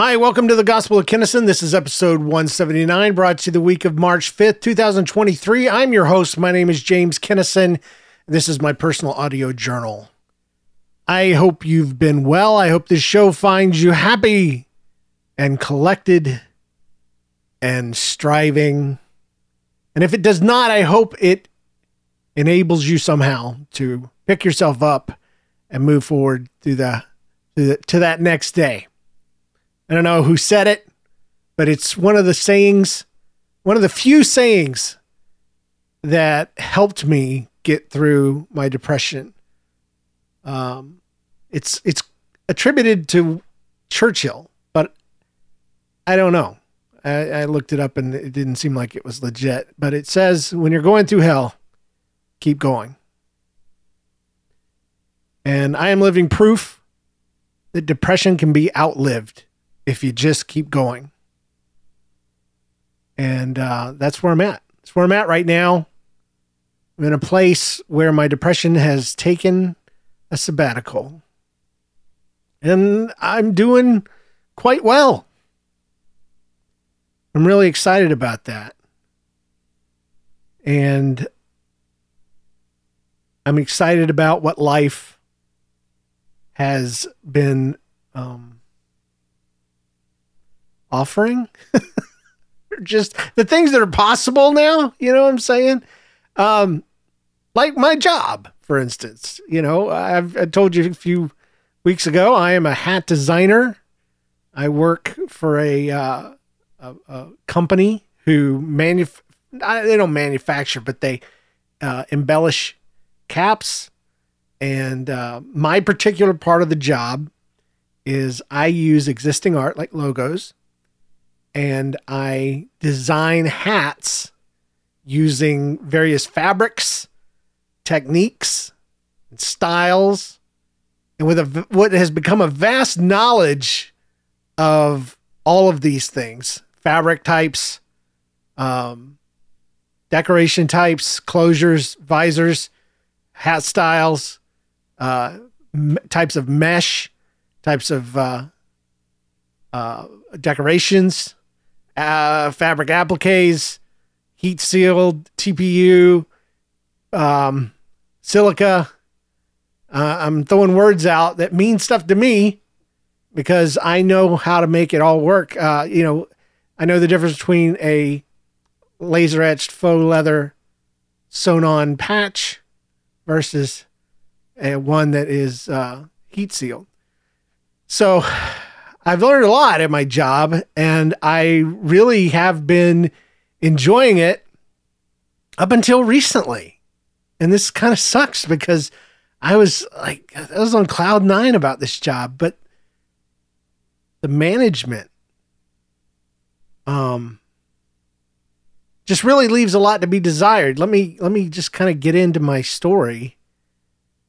Hi, welcome to the Gospel of Kinnison. This is episode 179, brought to you the week of March 5th, 2023. I'm your host. My name is James Kinnison. This is my personal audio journal. I hope you've been well. I hope this show finds you happy and collected and striving. And if it does not, I hope it enables you somehow to pick yourself up and move forward through the, through the to that next day. I don't know who said it, but it's one of the sayings, one of the few sayings that helped me get through my depression. Um, it's it's attributed to Churchill, but I don't know. I, I looked it up and it didn't seem like it was legit. But it says when you're going through hell, keep going. And I am living proof that depression can be outlived if you just keep going. And uh, that's where I'm at. That's where I'm at right now. I'm in a place where my depression has taken a sabbatical. And I'm doing quite well. I'm really excited about that. And I'm excited about what life has been um, offering. Just the things that are possible now, you know what I'm saying? Um, like my job, for instance. You know, I've I told you a few weeks ago, I am a hat designer. I work for a, uh, a, a company who manuf- they don't manufacture, but they uh, embellish caps. And uh, my particular part of the job is I use existing art like logos and I design hats using various fabrics, techniques, and styles, and with a, what has become a vast knowledge of all of these things fabric types, um, decoration types, closures, visors, hat styles, uh, m- types of mesh, types of uh, uh, decorations, uh, fabric appliques, heat sealed TPU, um, silica. Uh, I'm throwing words out that mean stuff to me because I know how to make it all work. Uh, you know, I know the difference between a laser etched faux leather sewn on patch versus a one that is uh, heat sealed. So I've learned a lot at my job and I really have been enjoying it up until recently. And this kind of sucks because I was like, I was on cloud nine about this job, but the management, um, just really leaves a lot to be desired. Let me, let me just kind of get into my story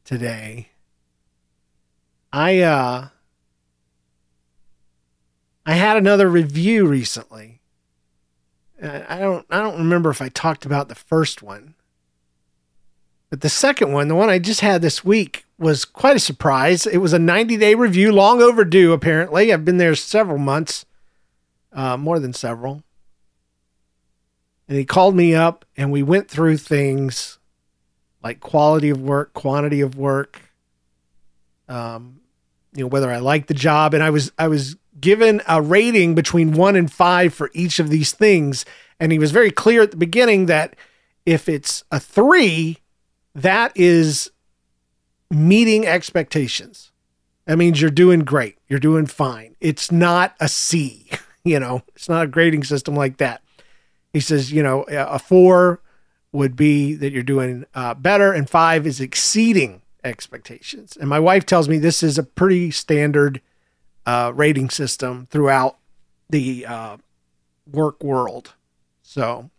today. I, uh, I had another review recently. I don't I don't remember if I talked about the first one. But the second one, the one I just had this week, was quite a surprise. It was a 90 day review, long overdue, apparently. I've been there several months, uh, more than several. And he called me up and we went through things like quality of work, quantity of work, um, you know, whether I liked the job. And I was, I was given a rating between one and five for each of these things. And he was very clear at the beginning that if it's a three, that is meeting expectations. That means you're doing great. You're doing fine. It's not a C, you know, it's not a grading system like that. He says, you know, a four would be that you're doing uh, better, and five is exceeding expectations. And my wife tells me this is a pretty standard uh, rating system throughout the uh, work world. So,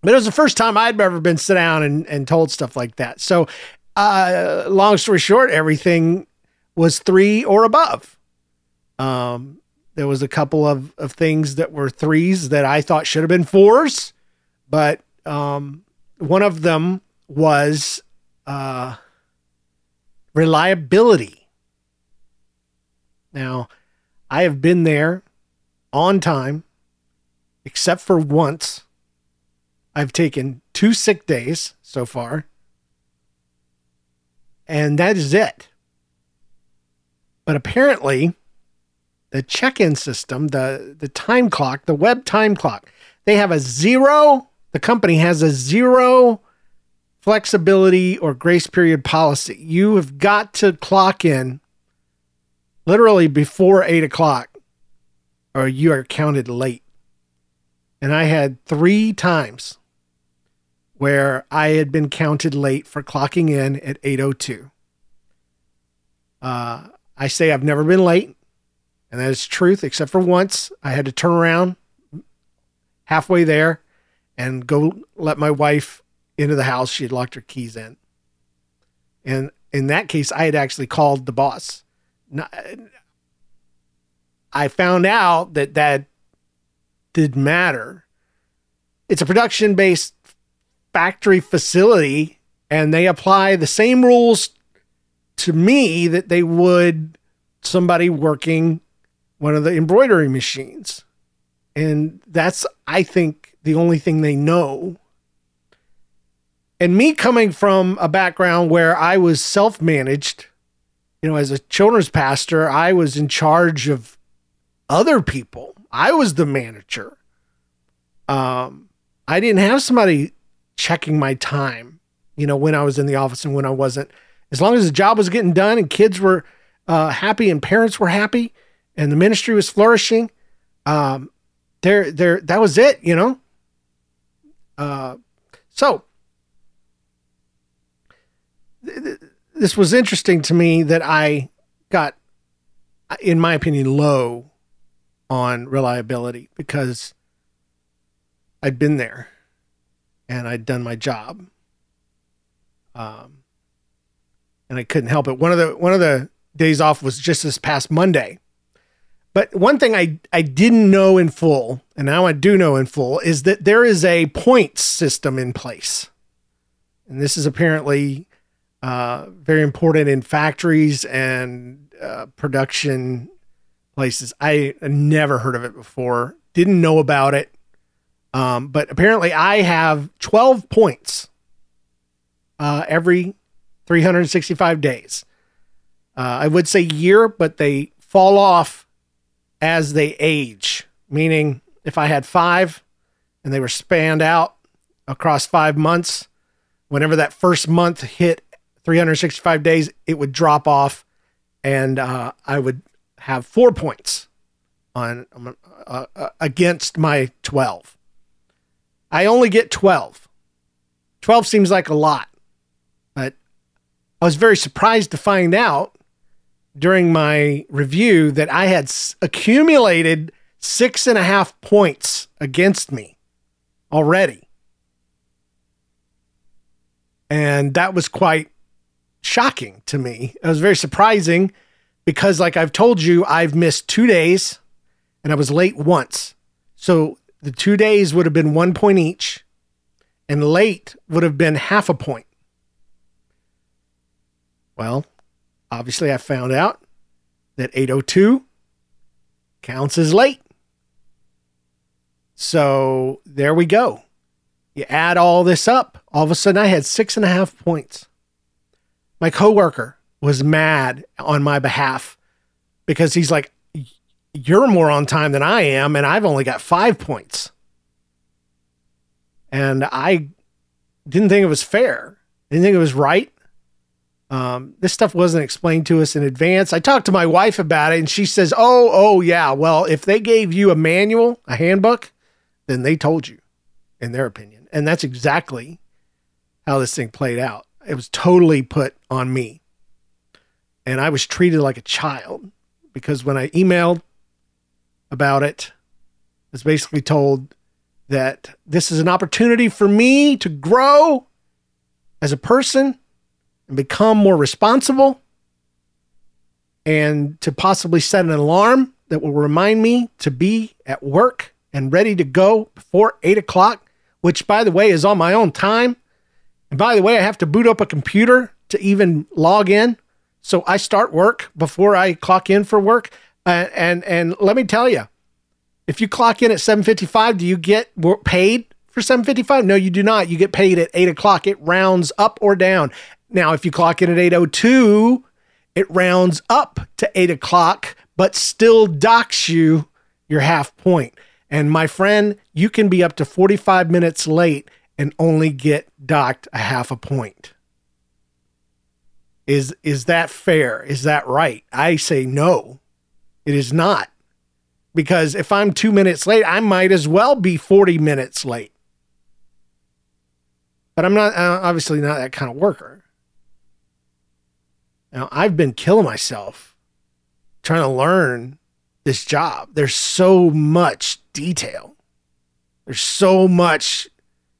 but it was the first time I'd ever been sit down and, and told stuff like that. So, uh, long story short, everything was three or above. Um, there was a couple of, of things that were threes that I thought should have been fours, but um, one of them was uh, reliability. Now, I have been there on time, except for once. I've taken two sick days so far. And that is it. But apparently, the check-in system, the the time clock, the web time clock, they have a zero. The company has a zero flexibility or grace period policy. You have got to clock in literally before eight o'clock, or you are counted late. And I had three times where I had been counted late for clocking in at 8:02. Uh, I say I've never been late, and that is truth, except for once I had to turn around halfway there and go let my wife into the house. She had locked her keys in, and in that case, I had actually called the boss. I found out that that didn't matter. It's a production based factory facility and they apply the same rules to me that they would somebody working one of the embroidery machines. And that's, I think, the only thing they know. And me coming from a background where I was self managed, you know, as a children's pastor, I was in charge of other people, I was the manager. Um, I didn't have somebody checking my time, you know, when I was in the office and when I wasn't. As long as the job was getting done and kids were uh, happy and parents were happy and the ministry was flourishing, um, there, there, that was it, you know. Uh, so th- th- this was interesting to me that I got, in my opinion, low on reliability because I'd been there and I'd done my job. Um, and I couldn't help it. One of the one of the days off was just this past Monday. But one thing I, I didn't know in full, and now I do know in full, is that there is a points system in place. And this is apparently uh, very important in factories and uh, production places. I never heard of it before, didn't know about it. Um, but apparently, I have 12 points uh, every 365 days. Uh, I would say year, but they fall off as they age. Meaning, if I had five and they were spanned out across five months, whenever that first month hit 365 days, it would drop off and uh, I would have four points on uh, uh against my 12. I only get 12. 12 seems like a lot, but I was very surprised to find out during my review that I had accumulated six and a half points against me already. And that was quite shocking to me. It was very surprising because, like I've told you, I've missed two days and I was late once. So the two days would have been one point each, and late would have been half a point. Well, obviously, I found out that 802 counts as late. So there we go. You add all this up, all of a sudden I had six and a half points. My coworker was mad on my behalf because he's like, you're more on time than I am, and I've only got five points. And I didn't think it was fair. Didn't think it was right. Um, this stuff wasn't explained to us in advance. I talked to my wife about it, and she says, "Oh, oh, yeah. Well, if they gave you a manual, a handbook, then they told you, in their opinion." And that's exactly how this thing played out. It was totally put on me, and I was treated like a child because when I emailed about it. was basically told that this is an opportunity for me to grow as a person and become more responsible and to possibly set an alarm that will remind me to be at work and ready to go before eight o'clock, which, by the way, is on my own time. And by the way, I have to boot up a computer to even log in. So I start work before I clock in for work. Uh, and and let me tell you, If you clock in at 7:55, do you get paid for 7:55? No, you do not. You get paid at 8 o'clock. It rounds up or down. Now, if you clock in at 8:02, it rounds up to 8 o'clock, but still docks you your half point. And my friend, you can be up to 45 minutes late and only get docked a half a point. Is is that fair? Is that right? I say no. It is not. Because if I'm 2 minutes late, I might as well be 40 minutes late. But I'm not uh, obviously not that kind of worker. Now, I've been killing myself trying to learn this job. There's so much detail. There's so much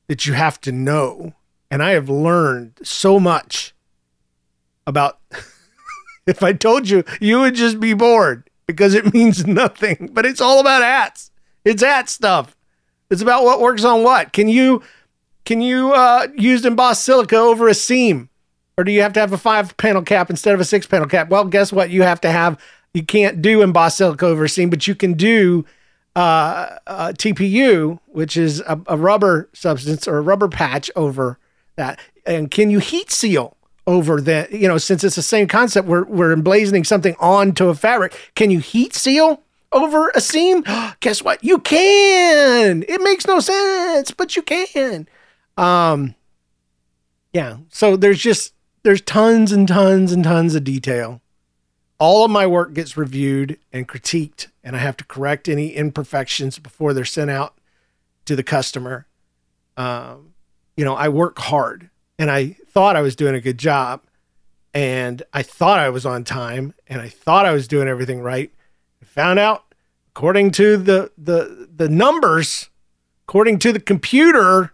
that you have to know. And I have learned so much about if I told you, you would just be bored because it means nothing. But it's all about hats. It's hat stuff. It's about what works on what. Can you can you uh, use embossed silica over a seam? Or do you have to have a five panel cap instead of a six panel cap? Well, guess what? You have to have you can't do embossed silica over a seam, but you can do uh, uh, TPU, which is a, a, rubber substance or a rubber patch over that. And can you heat seal over that? You know, since it's the same concept, we're, we're emblazoning something onto a fabric. Can you heat seal over a seam? Guess what? You can. It makes no sense, but you can. Um, yeah. So there's just there's tons and tons and tons of detail all of my work gets reviewed and critiqued, and I have to correct any imperfections before they're sent out to the customer. Um, you know, I work hard, and I thought I was doing a good job, and I thought I was on time, and I thought I was doing everything right. I found out, according to the the the numbers, according to the computer,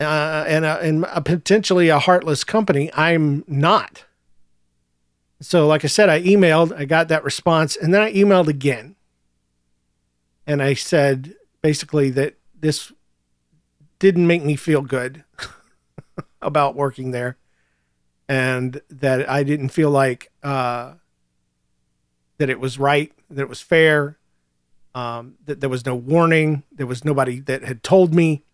uh, and a, and a potentially a heartless company, I'm not. So, like I said, I emailed, I got that response, and then I emailed again. And I said basically that this didn't make me feel good about working there and that I didn't feel like uh, that it was right, that it was fair, um, that there was no warning, there was nobody that had told me.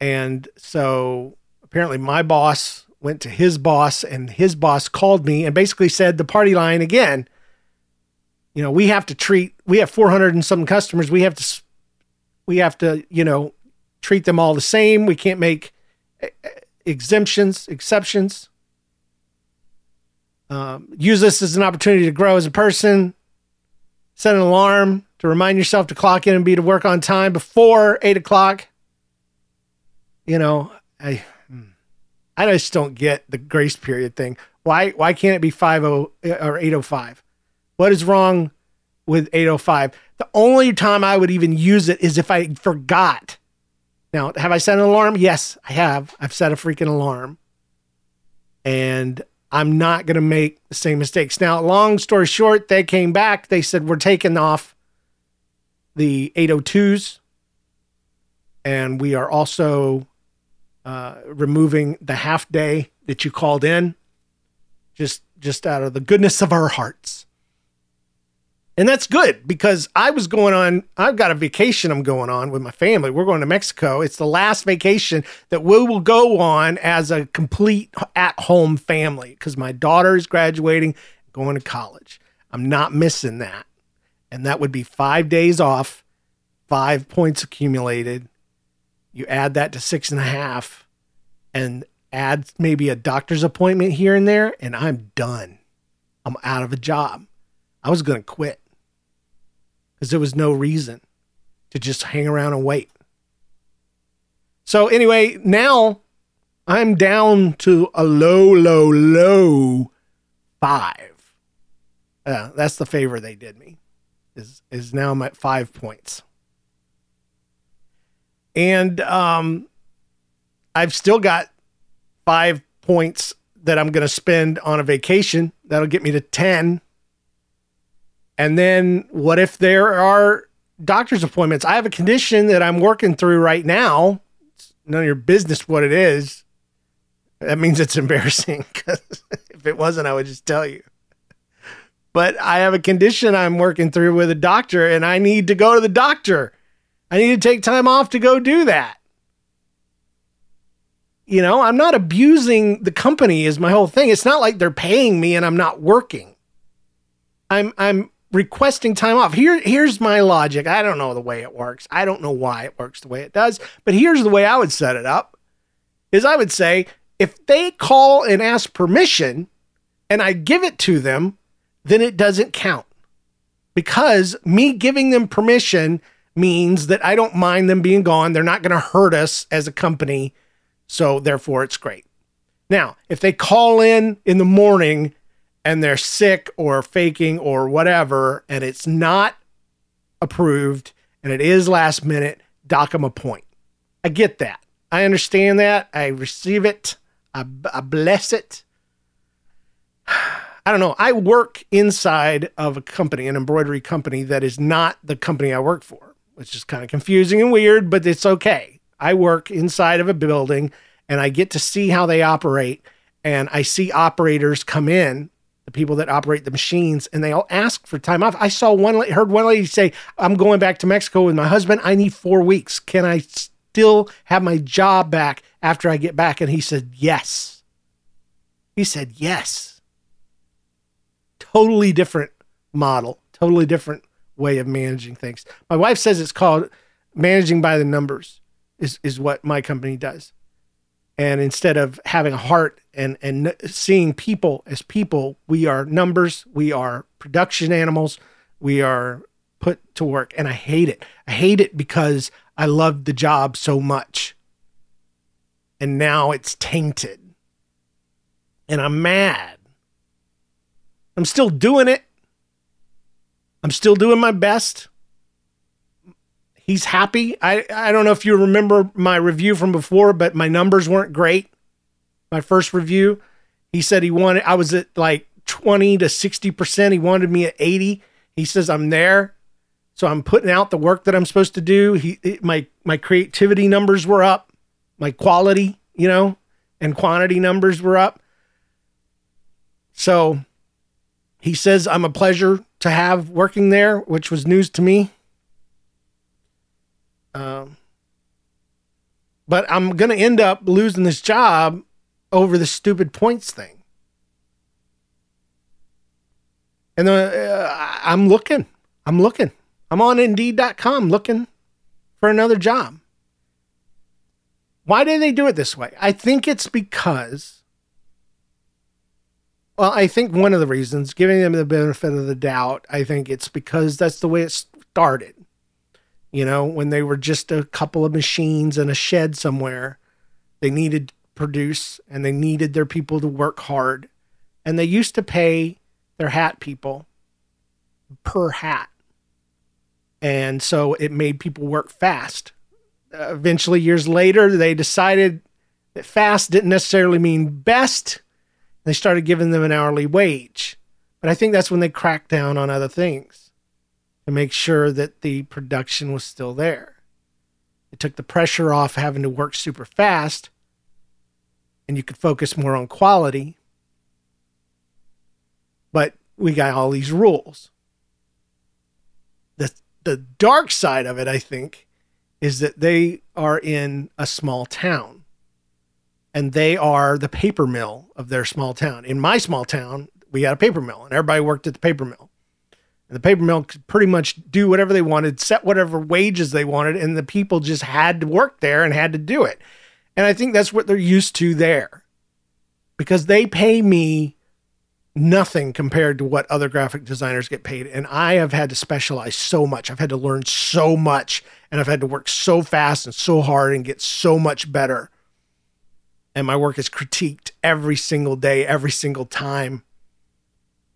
And so apparently my boss went to his boss, and his boss called me and basically said the party line again. You know, we have to treat. We have 400 and some customers. We have to. We have to, you know, treat them all the same. We can't make exemptions, exceptions. Um, use this as an opportunity to grow as a person. Set an alarm to remind yourself to clock in and be to work on time before eight o'clock. You know, I I just don't get the grace period thing. Why why can't it be 50 uh, or 805? What is wrong with 805? The only time I would even use it is if I forgot. Now, have I set an alarm? Yes, I have. I've set a freaking alarm. And I'm not going to make the same mistakes. Now, long story short, they came back. They said, We're taking off the 802s. And we are also uh, removing the half day that you called in, just just out of the goodness of our hearts. And that's good because I was going on, I've got a vacation I'm going on with my family. We're going to Mexico. It's the last vacation that we will go on as a complete at home family because my daughter is graduating, going to college. I'm not missing that. And that would be five days off, five points accumulated, you add that to six and a half and add maybe a doctor's appointment here and there, and I'm done. I'm out of a job. I was going to quit because there was no reason to just hang around and wait. So, anyway, now I'm down to a low, low, low five. Uh, that's the favor they did me. Is is now I'm at five points and um, I've still got five points that I'm going to spend on a vacation. That'll get me to 10. And then what if there are doctor's appointments? I have a condition that I'm working through right now. It's none of your business what it is. That means it's embarrassing because if it wasn't, I would just tell you. but I have a condition I'm working through with a doctor and I need to go to the doctor. I need to take time off to go do that. You know, I'm not abusing the company is my whole thing. It's not like they're paying me and I'm not working. I'm I'm requesting time off. Here here's my logic. I don't know the way it works. I don't know why it works the way it does, but here's the way I would set it up. Is I would say if they call and ask permission and I give it to them, then it doesn't count. Because me giving them permission means that I don't mind them being gone. They're not going to hurt us as a company so therefore, it's great. Now, if they call in in the morning and they're sick or faking or whatever, and it's not approved and it is last minute, dock them a point. I get that. I understand that. I receive it. I, I bless it. I don't know. I work inside of a company, an embroidery company that is not the company I work for, which is kind of confusing and weird, but it's okay. I work inside of a building and I get to see how they operate. And I see operators come in, the people that operate the machines, and they all ask for time off. I saw one, heard one lady say, I'm going back to Mexico with my husband. I need four weeks. Can I still have my job back after I get back? And he said, Yes. He said, Yes. Totally different model, totally different way of managing things. My wife says it's called managing by the numbers is is what my company does. And instead of having a heart and and seeing people as people, we are numbers, we are production animals, we are put to work and I hate it. I hate it because I loved the job so much. And now it's tainted. And I'm mad. I'm still doing it. I'm still doing my best he's happy. I, I don't know if you remember my review from before, but my numbers weren't great. My first review, he said he wanted, I was at like 20 to 60%. He wanted me at 80. He says, I'm there. So I'm putting out the work that I'm supposed to do. He, my, my creativity numbers were up, my quality, you know, and quantity numbers were up. So he says, I'm a pleasure to have working there, which was news to me. Um, but I'm going to end up losing this job over the stupid points thing. And uh, I'm looking. I'm looking. I'm on Indeed.com looking for another job. Why do they do it this way? I think it's because, well, I think one of the reasons, giving them the benefit of the doubt, I think it's because that's the way it started you know, when they were just a couple of machines in a shed somewhere. They needed to produce and they needed their people to work hard. And they used to pay their hat people per hat. And so it made people work fast. Uh, eventually, years later, they decided that fast didn't necessarily mean best. They started giving them an hourly wage. But I think that's when they cracked down on other things to make sure that the production was still there. It took the pressure off having to work super fast and you could focus more on quality. But we got all these rules. The the dark side of it, I think, is that they are in a small town. And they are the paper mill of their small town. In my small town, we had a paper mill and everybody worked at the paper mill. And The paper mill could pretty much do whatever they wanted, set whatever wages they wanted, and the people just had to work there and had to do it. And I think that's what they're used to there because they pay me nothing compared to what other graphic designers get paid. And I have had to specialize so much. I've had to learn so much and I've had to work so fast and so hard and get so much better. And my work is critiqued every single day, every single time.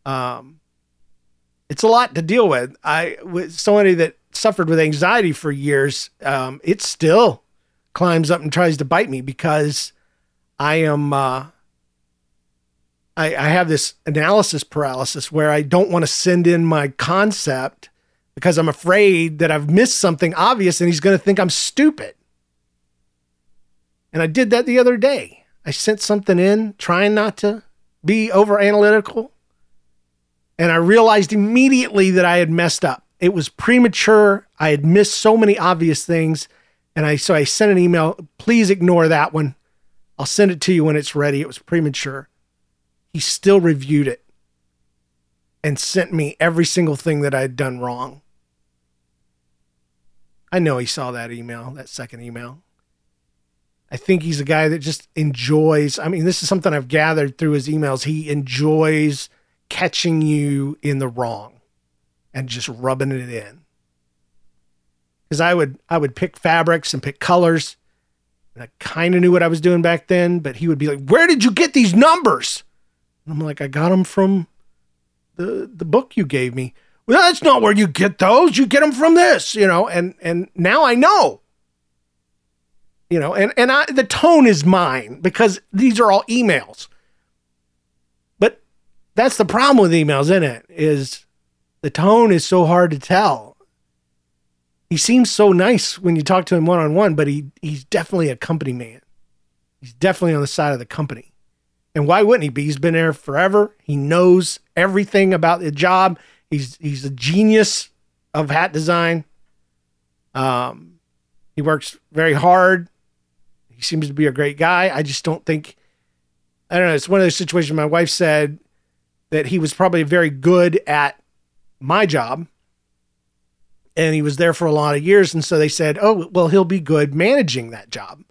Um, it's a lot to deal with. I with somebody that suffered with anxiety for years, um, it still climbs up and tries to bite me because I am uh, I, I have this analysis paralysis where I don't want to send in my concept because I'm afraid that I've missed something obvious and he's going to think I'm stupid. And I did that the other day. I sent something in trying not to be over analytical And I realized immediately that I had messed up. It was premature. I had missed so many obvious things. And I so I sent an email, please ignore that one. I'll send it to you when it's ready. It was premature. He still reviewed it and sent me every single thing that I'd done wrong. I know he saw that email, that second email. I think he's a guy that just enjoys. I mean, this is something I've gathered through his emails. He enjoys catching you in the wrong and just rubbing it in. Because I would I would pick fabrics and pick colors, and I kind of knew what I was doing back then. But he would be like, "Where did you get these numbers?" And I'm like, "I got them from the the book you gave me." Well, that's not where you get those. You get them from this, you know. And and now I know you know and and I, the tone is mine because these are all emails. But that's the problem with emails isn't it? Is the tone is so hard to tell. He seems so nice when you talk to him one-on-one but he he's definitely a company man. He's definitely on the side of the company. And why wouldn't he be? He's been there forever. He knows everything about the job. He's he's a genius of hat design. Um he works very hard he seems to be a great guy. I just don't think, I don't know. It's one of those situations. My wife said that he was probably very good at my job and he was there for a lot of years. And so they said, oh, well, he'll be good managing that job.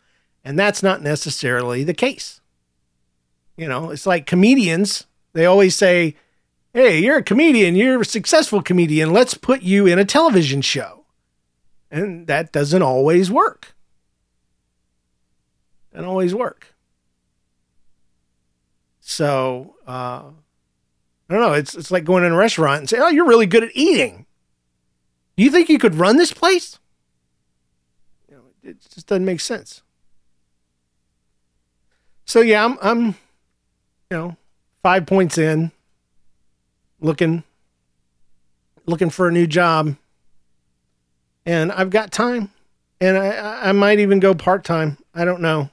And that's not necessarily the case. You know, it's like comedians, they always say, hey, you're a comedian, you're a successful comedian, let's put you in a television show. And that doesn't always work and always work. So uh, I don't know. It's it's like going in a restaurant and say, "Oh, you're really good at eating." Do you think you could run this place? You know, it just doesn't make sense. So yeah, I'm I'm you know five points in, looking looking for a new job, and I've got time, and I I might even go part time. I don't know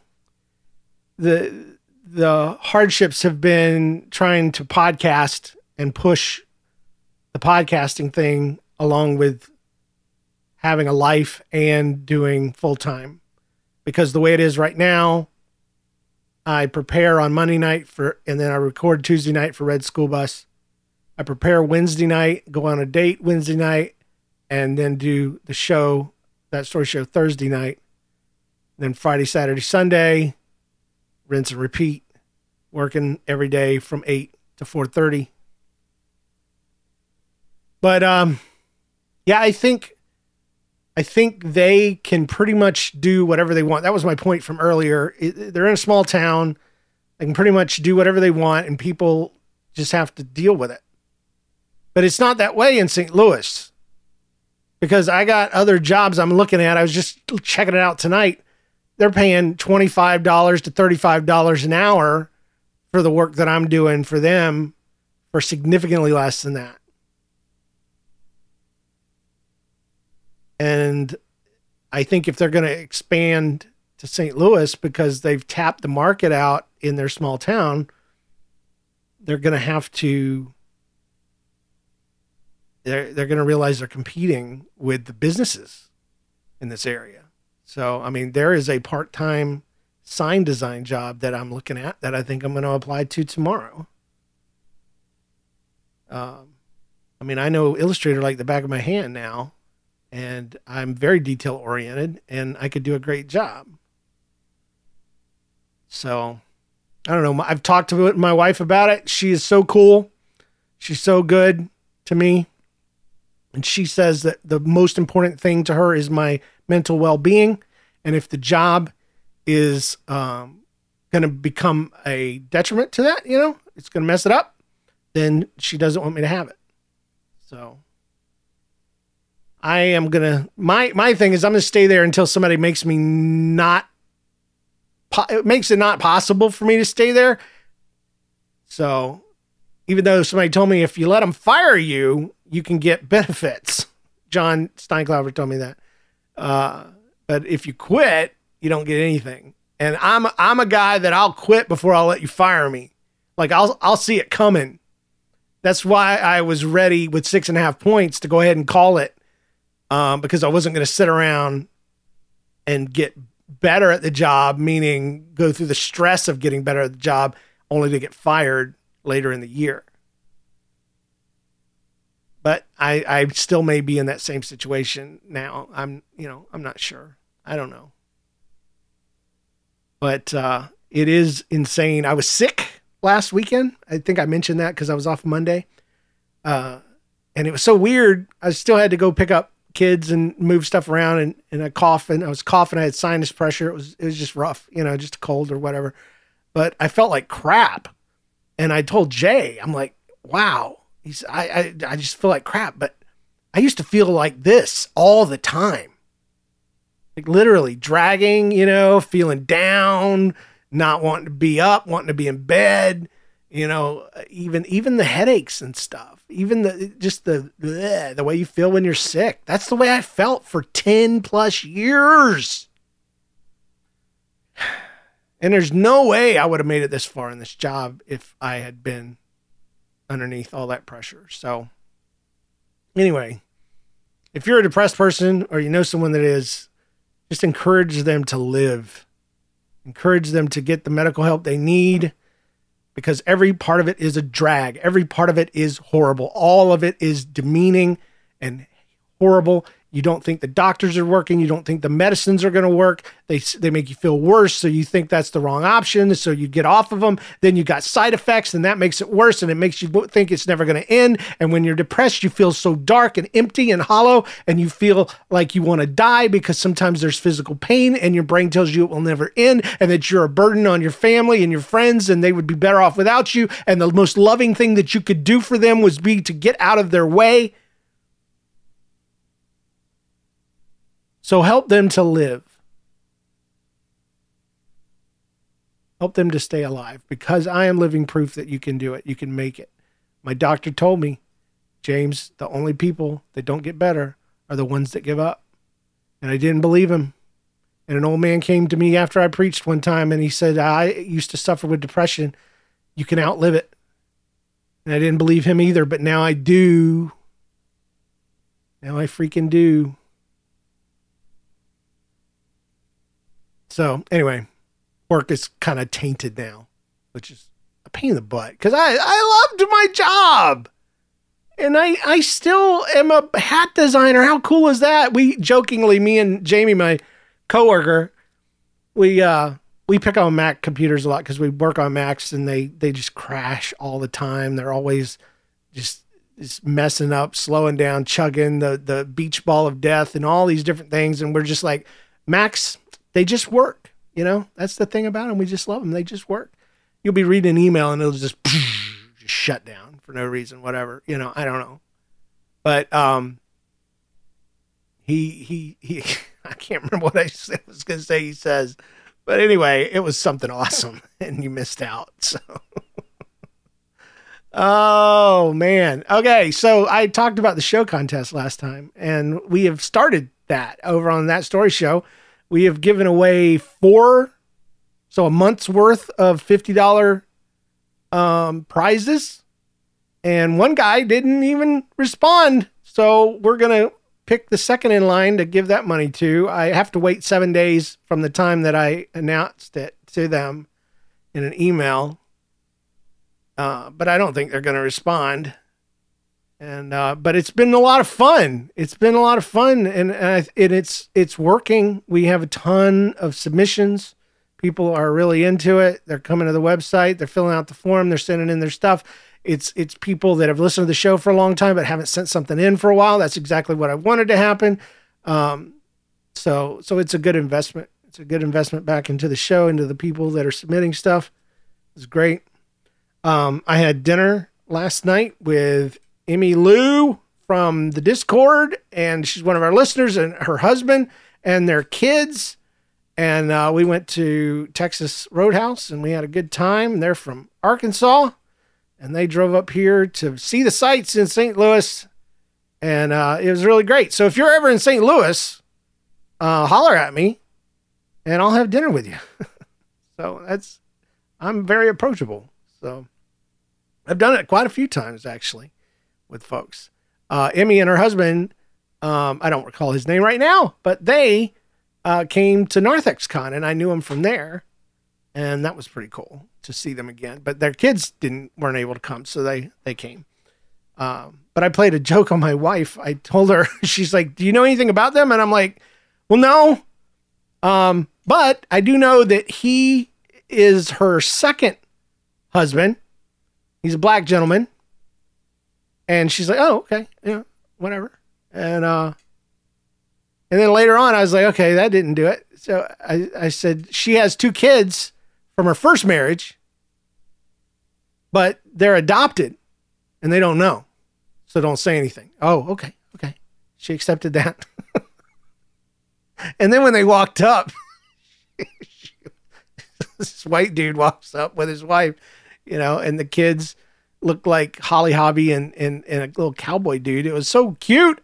the the hardships have been trying to podcast and push the podcasting thing along with having a life and doing full time. Because the way it is right now, I prepare on Monday night for, and then I record Tuesday night for Red School Bus. I prepare Wednesday night, go on a date Wednesday night, and then do the show, that story show Thursday night. Then Friday, Saturday, Sunday, rinse and repeat, working every day from 8 to 4:30. But um yeah, I think I think they can pretty much do whatever they want. That was my point from earlier. They're in a small town. They can pretty much do whatever they want and people just have to deal with it. But it's not that way in St. Louis. Because I got other jobs I'm looking at. I was just checking it out tonight they're paying $25 to $35 an hour for the work that I'm doing for them for significantly less than that. And I think if they're going to expand to St. Louis because they've tapped the market out in their small town, they're going to have to they're they're going to realize they're competing with the businesses in this area. So, I mean, there is a part time sign design job that I'm looking at that I think I'm going to apply to tomorrow. Um, I mean, I know Illustrator like the back of my hand now, and I'm very detail oriented, and I could do a great job. So, I don't know. I've talked to my wife about it. She is so cool. She's so good to me. And she says that the most important thing to her is my mental well being. And if the job is um, going to become a detriment to that, you know, it's going to mess it up, then she doesn't want me to have it. So I am going to, my, my thing is I'm going to stay there until somebody makes me not, it makes it not possible for me to stay there. So even though somebody told me if you let them fire you, you can get benefits. John Steinklauber told me that. Uh, but if you quit, you don't get anything. And I'm I'm a guy that I'll quit before I'll let you fire me. Like I'll I'll see it coming. That's why I was ready with six and a half points to go ahead and call it um, because I wasn't going to sit around and get better at the job, meaning go through the stress of getting better at the job only to get fired later in the year. But I, I still may be in that same situation now. I'm, you know, I'm not sure. I don't know. But uh, it is insane. I was sick last weekend. I think I mentioned that because I was off Monday. Uh, and it was so weird. I still had to go pick up kids and move stuff around and, and I cough and I was coughing. I had sinus pressure. It was, it was just rough, you know, just a cold or whatever. But I felt like crap. And I told Jay, I'm like, wow, he's, I, I, I just feel like crap. But I used to feel like this all the time. Like literally dragging, you know, feeling down, not wanting to be up, wanting to be in bed, you know, even even the headaches and stuff, even the just the bleh, the way you feel when you're sick. That's the way I felt for 10 plus years. And there's no way I would have made it this far in this job if I had been underneath all that pressure. So anyway, if you're a depressed person or you know someone that is, just encourage them to live. Encourage them to get the medical help they need because every part of it is a drag. Every part of it is horrible. All of it is demeaning and horrible. You don't think the doctors are working. You don't think the medicines are going to work. They they make you feel worse, so you think that's the wrong option. So you get off of them. Then you got side effects, and that makes it worse, and it makes you think it's never going to end. And when you're depressed, you feel so dark and empty and hollow, and you feel like you want to die because sometimes there's physical pain, and your brain tells you it will never end, and that you're a burden on your family and your friends, and they would be better off without you. And the most loving thing that you could do for them was be to get out of their way So help them to live. Help them to stay alive because I am living proof that you can do it. You can make it. My doctor told me, James, the only people that don't get better are the ones that give up. And I didn't believe him. And an old man came to me after I preached one time and he said, I used to suffer with depression. You can outlive it. And I didn't believe him either, but now I do. Now I freaking do. So anyway, work is kind of tainted now, which is a pain in the butt because I, I loved my job. And I, I still am a hat designer. How cool is that? We jokingly, me and Jamie, my coworker, we uh we pick on Mac computers a lot because we work on Macs and they they just crash all the time. They're always just just messing up, slowing down, chugging the the beach ball of death and all these different things. And we're just like, Macs they just work. You know, that's the thing about them. We just love them. They just work. You'll be reading an email and it'll just, just shut down for no reason, whatever. You know, I don't know. But um, he he he. I can't remember what I was going to say. He says, but anyway, it was something awesome, and you missed out. So. Oh man. Okay, so I talked about the show contest last time, and we have started that over on that story show. We have given away four, so a month's worth of $50 um, prizes. And one guy didn't even respond. So we're to pick the second in line to give that money to. I have to wait seven days from the time that I announced it to them in an email. Uh, but I don't think they're to respond and uh, but it's been a lot of fun. It's been a lot of fun, and and, and it's it's working. We have a ton of submissions. People are really into it. They're coming to the website. They're filling out the form. They're sending in their stuff. It's it's people that have listened to the show for a long time but haven't sent something in for a while. That's exactly what I wanted to happen. Um, so so it's a good investment. It's a good investment back into the show, into the people that are submitting stuff. It's great. Um, I had dinner last night with Emmy Lou from the Discord, and she's one of our listeners, and her husband and their kids. And uh, we went to Texas Roadhouse and we had a good time. They're from Arkansas and they drove up here to see the sights in St. Louis. And uh, it was really great. So if you're ever in St. Louis, uh, holler at me and I'll have dinner with you. so that's, I'm very approachable. So I've done it quite a few times actually with folks. Uh, Emmy and her husband, um, I don't recall his name right now, but they uh, came to NarthexCon and I knew him from there, and that was pretty cool to see them again. But their kids didn't weren't able to come, so they they came. Um, but I played a joke on my wife. I told her, she's like, "Do you know anything about them?" And I'm like, "Well, no." Um, but I do know that he is her second husband. He's a black gentleman. And she's like, "Oh, okay, yeah, whatever." And uh, and then later on, I was like, "Okay, that didn't do it." So I I said she has two kids from her first marriage, but they're adopted, and they don't know, so don't say anything. Oh, okay, okay. She accepted that. and then when they walked up, this white dude walks up with his wife, you know, and the kids looked like Holly Hobbie and, and, and a little cowboy dude. It was so cute.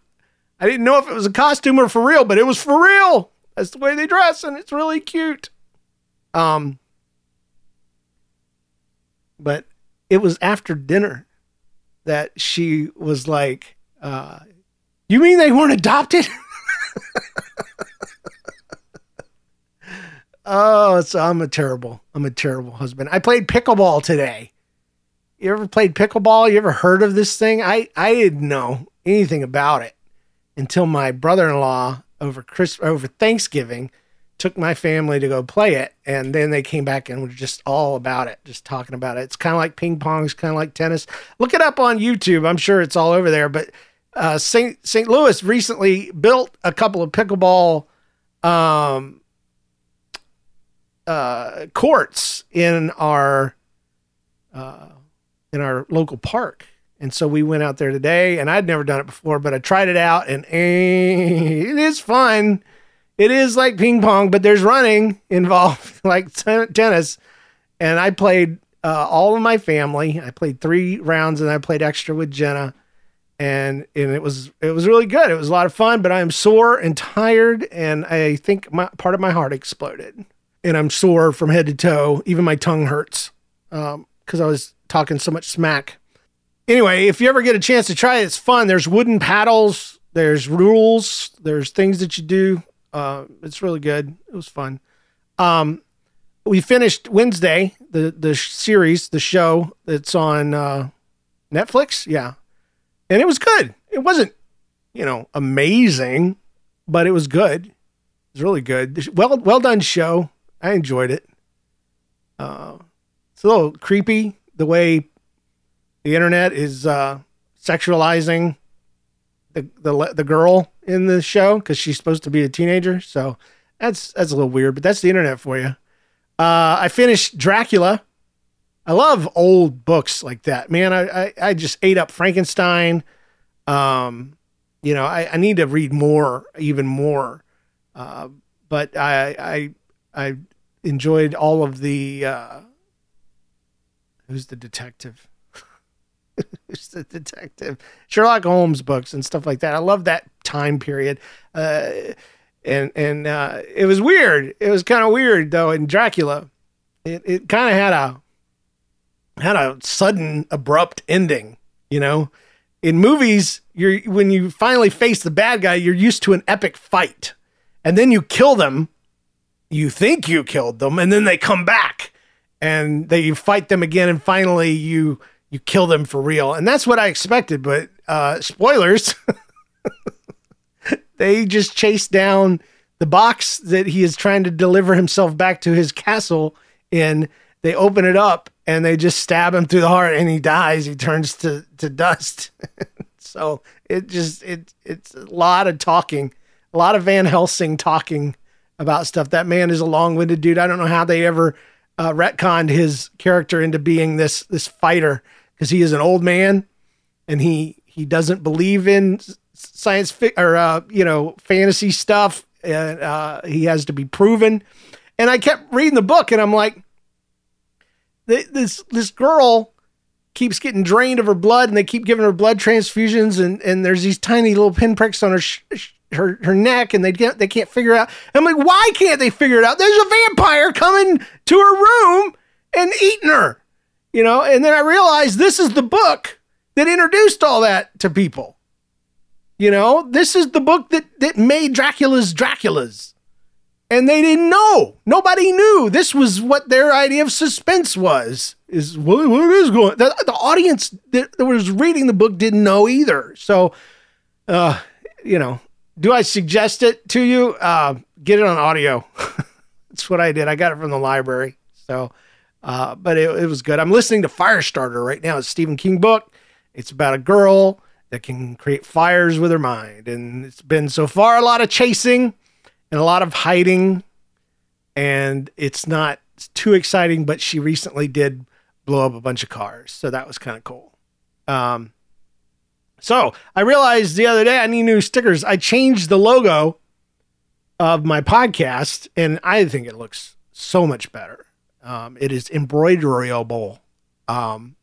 I didn't know if it was a costume or for real, but it was for real. That's the way they dress, and it's really cute. Um, but it was after dinner that she was like, uh, "You mean they weren't adopted?" oh, so I'm a terrible, I'm a terrible husband. I played pickleball today. You ever played pickleball? You ever heard of this thing? I I didn't know anything about it until my brother-in-law over Chris over Thanksgiving took my family to go play it, and then they came back and were just all about it, just talking about it. It's kind of like ping pong, it's kind of like tennis. Look it up on YouTube. I'm sure it's all over there. But uh, St. St. Louis recently built a couple of pickleball um, uh, courts in our uh, in our local park. And so we went out there today, and I'd never done it before, but I tried it out, and eh, it is fun. It is like ping pong, but there's running involved, like t- tennis. And I played uh, all of my family. I played three rounds, and I played extra with Jenna, and and it was it was really good. It was a lot of fun, but I am sore and tired, and I think my part of my heart exploded, and I'm sore from head to toe. Even my tongue hurts because I was talking so much smack. Anyway, if you ever get a chance to try it, it's fun. There's wooden paddles, there's rules, there's things that you do. Uh, it's really good. It was fun. Um, we finished Wednesday the the series, the show that's on uh, Netflix. Yeah, and it was good. It wasn't, you know, amazing, but it was good. It was really good. Well, well done show. I enjoyed it. Uh, it's a little creepy the way the internet is uh, sexualizing the, the the girl in the show because she's supposed to be a teenager. So that's that's a little weird, but that's the internet for you. Uh, I finished Dracula. I love old books like that, man. I I, I just ate up Frankenstein. Um, you know, I, I need to read more, even more. Uh, but I I I enjoyed all of the. Who's the detective? who's the detective? Sherlock Holmes books and stuff like that. I love that time period. Uh, and and uh, it was weird. It was kind of weird though. In Dracula, it it kind of had a had a sudden abrupt ending. You know, in movies, you're when you finally face the bad guy, you're used to an epic fight, and then you kill them. You think you killed them, and then they come back, and that you fight them again, and finally you you kill them for real. And that's what I expected. But uh, spoilers. they just chase down the box that he is trying to deliver himself back to his castle in. They open it up and they just stab him through the heart and he dies. He turns to, to dust. so it just it it's a lot of talking, a lot of Van Helsing talking about stuff. That man is a long-winded dude. I don't know how they ever uh, retconned his character into being this this fighter because he is an old man and he he doesn't believe in science fi- or uh, you know fantasy stuff. And uh, he has to be proven. And I kept reading the book, and I'm like, this this girl keeps getting drained of her blood, and they keep giving her blood transfusions, and and there's these tiny little pinpricks on her. Sh- her her neck and they get they can't figure it out. I'm like, why can't they figure it out? There's a vampire coming to her room and eating her. You know, and then I realized this is the book that introduced all that to people. You know, this is the book that that made Dracula's Dracula's. And they didn't know. Nobody knew. This was what their idea of suspense was. Is what, what is going the, the audience that was reading the book didn't know either. So uh, you know, do I suggest it to you? Uh, get it on audio. That's what I did. I got it from the library. So, uh, but it, it was good. I'm listening to Firestarter right now. It's Stephen King book. It's about a girl that can create fires with her mind. And it's been so far a lot of chasing and a lot of hiding. And it's not too exciting, but she recently did blow up a bunch of cars. So that was kind of cool. Um, so I realized the other day I need new stickers. I changed the logo of my podcast, and I think it looks so much better. Um, it is embroiderable. Um,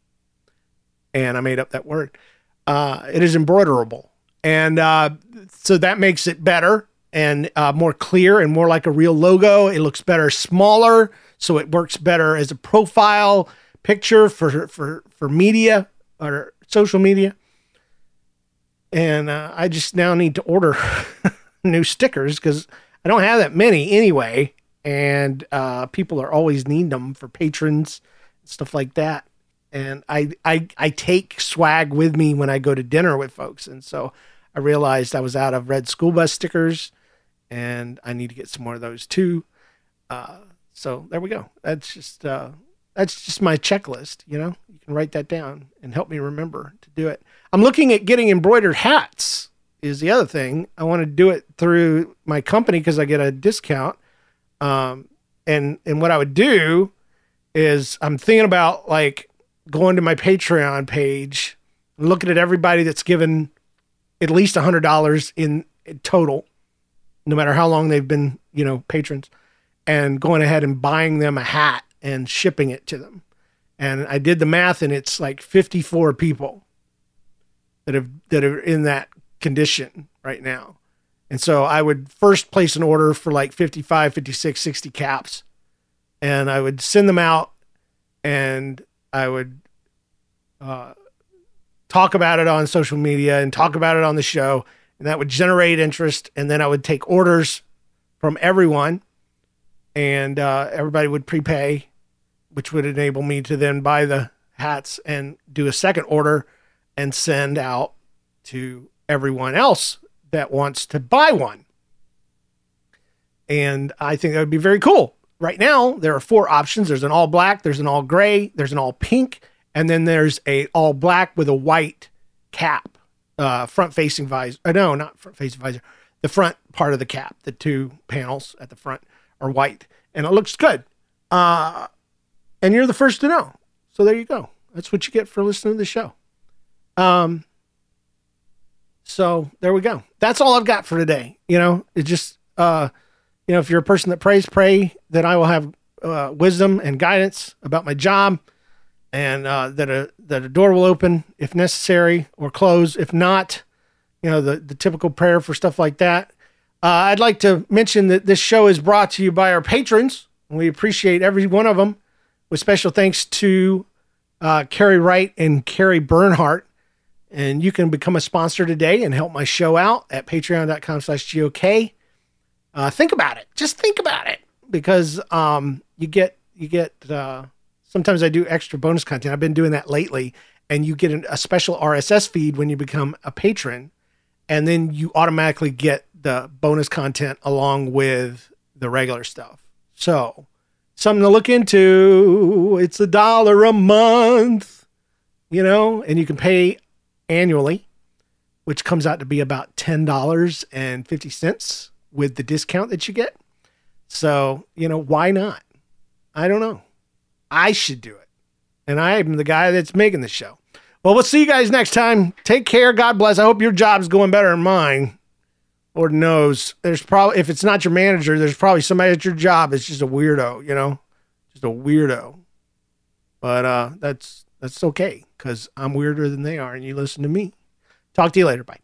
and I made up that word. Uh, it is embroiderable. And uh, so that makes it better and uh, more clear and more like a real logo. It looks better, smaller, so it works better as a profile picture for for for media or social media and uh, I just now need to order new stickers because I don't have that many anyway, and uh, people are always needing them for patrons and stuff like that. And I, I I take swag with me when I go to dinner with folks, and so I realized I was out of red school bus stickers, and I need to get some more of those too. Uh, so there we go. That's just uh, that's just my checklist. You know, you can write that down and help me remember to do it. I'm looking at getting embroidered hats. Is the other thing I want to do it through my company because I get a discount. Um, and and what I would do is I'm thinking about like going to my Patreon page looking at everybody that's given at least a hundred dollars in, total, no matter how long they've been, you know, patrons, and going ahead and buying them a hat and shipping it to them. And I did the math, and it's like 54 people that have that are in that condition right now. And so I would first place an order for like 55, 56, 60 caps. And I would send them out and I would uh, talk about it on social media and talk about it on the show. And that would generate interest. And then I would take orders from everyone and uh, everybody would prepay, which would enable me to then buy the hats and do a second order and send out to everyone else that wants to buy one. And I think that would be very cool. Right now, there are four options. There's an all black, there's an all gray, there's an all pink, and then there's a all black with a white cap, uh, front facing visor. Uh, no, not front facing visor. The front part of the cap, the two panels at the front are white, and it looks good. Uh, and you're the first to know. So there you go. That's what you get for listening to the show. Um, so there we go. That's all I've got for today. You know, it just, uh, you know, if you're a person that prays, pray that I will have uh, wisdom and guidance about my job, and uh, that a that a door will open if necessary or close if not. You know, the the typical prayer for stuff like that. Uh, I'd like to mention that this show is brought to you by our patrons. We appreciate every one of them. With special thanks to uh, Carrie Wright and Carrie Bernhardt and you can become a sponsor today and help my show out at patreon.com slash GOK. Uh, think about it. Just think about it because um, you get, you get, uh, sometimes I do extra bonus content. I've been doing that lately. And you get an, a special RSS feed when you become a patron. And then you automatically get the bonus content along with the regular stuff. So, something to look into. It's a dollar a month, you know, and you can pay annually, which comes out to be about $10.50 with the discount that you get. So, you know, why not? I don't know. I should do it. And I am the guy that's making the show. Well, we'll see you guys next time. Take care. God bless. I hope your job's going better than mine. Lord knows. There's probably, if it's not your manager, there's probably somebody at your job It's just a weirdo, you know? Just a weirdo. But uh that's that's okay because I'm weirder than they are and you listen to me. Talk to you later. Bye.